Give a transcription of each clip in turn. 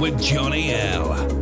with Johnny L.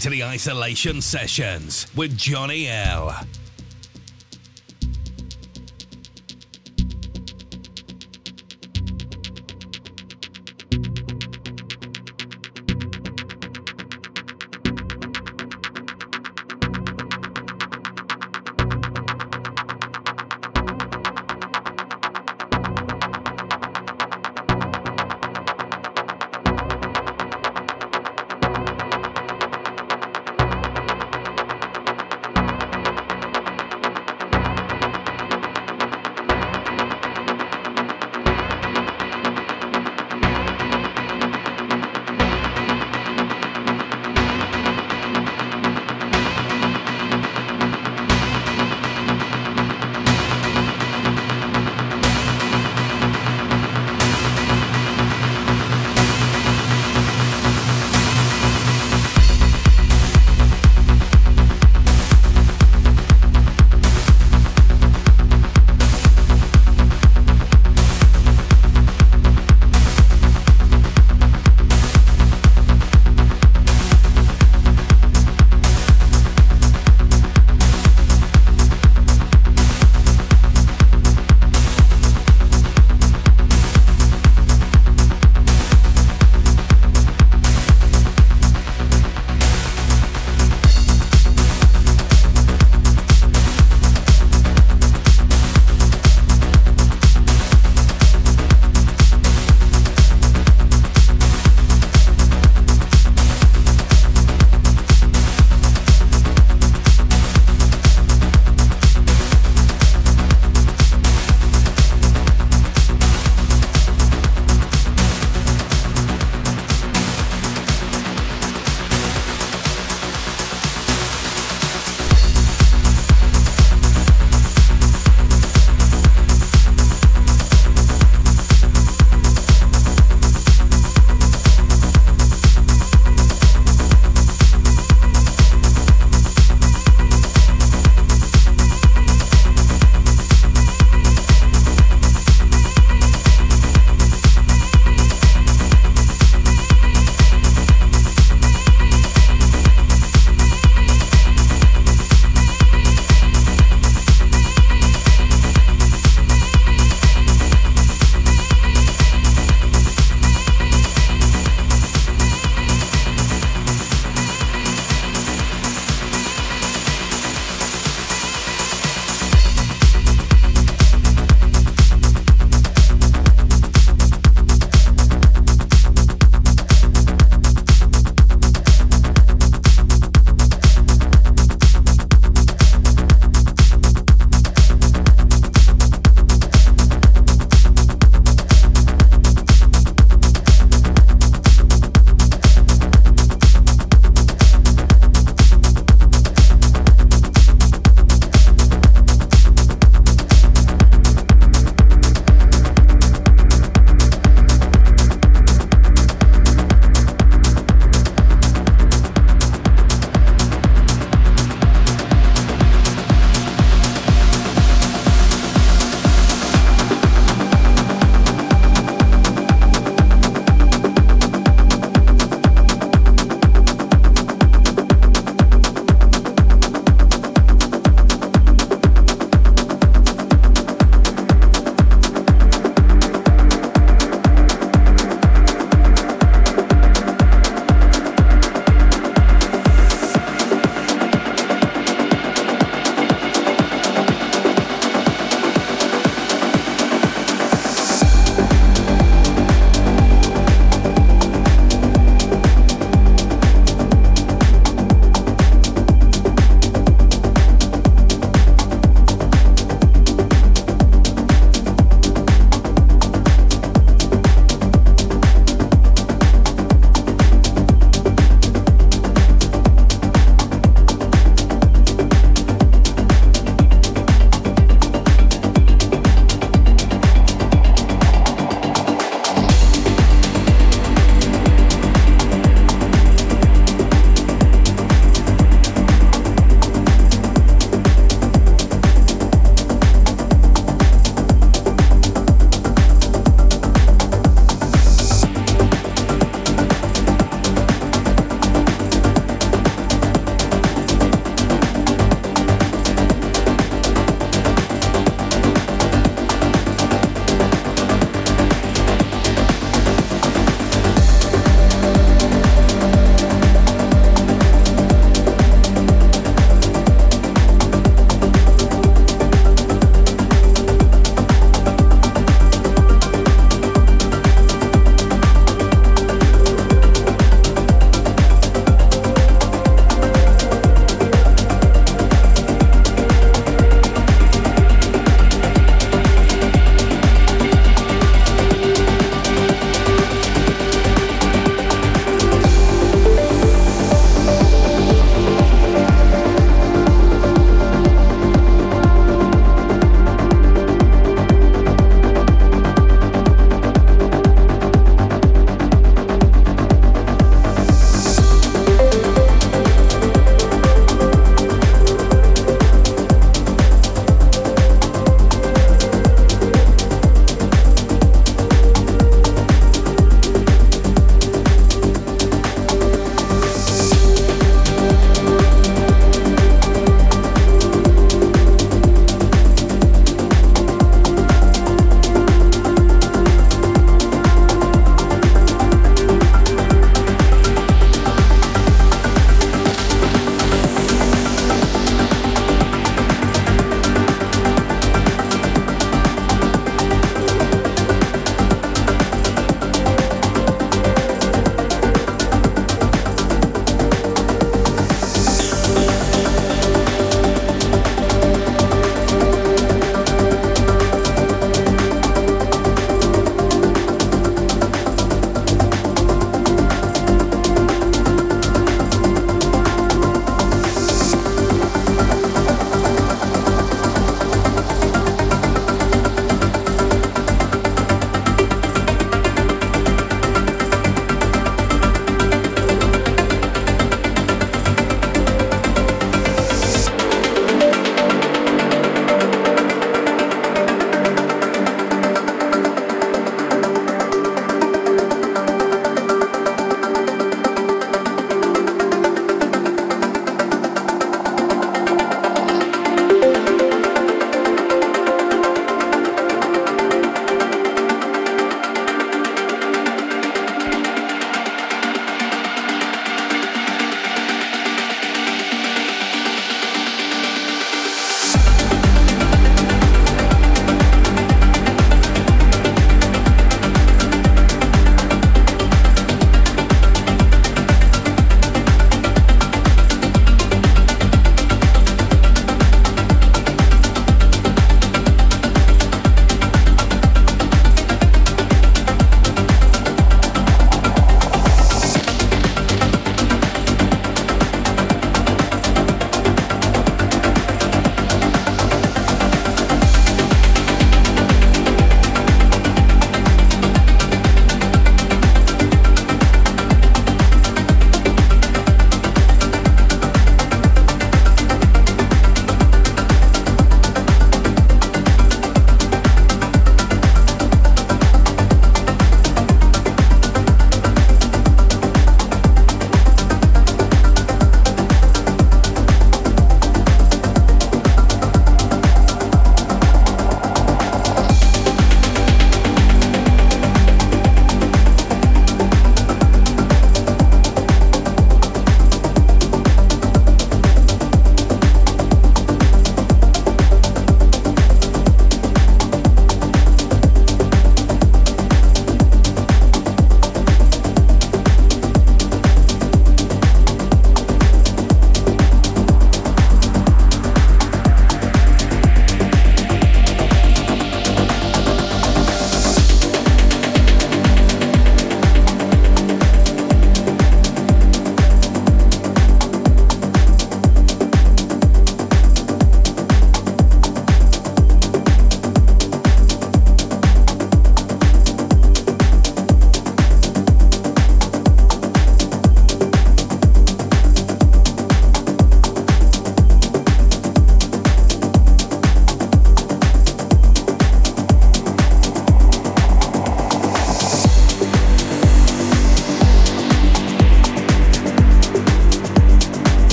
to the Isolation Sessions with Johnny L.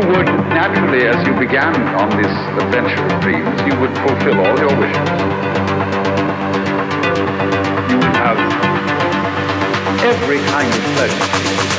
you would naturally, as you began on this adventure of dreams, you would fulfill all your wishes. You would have every kind of pleasure.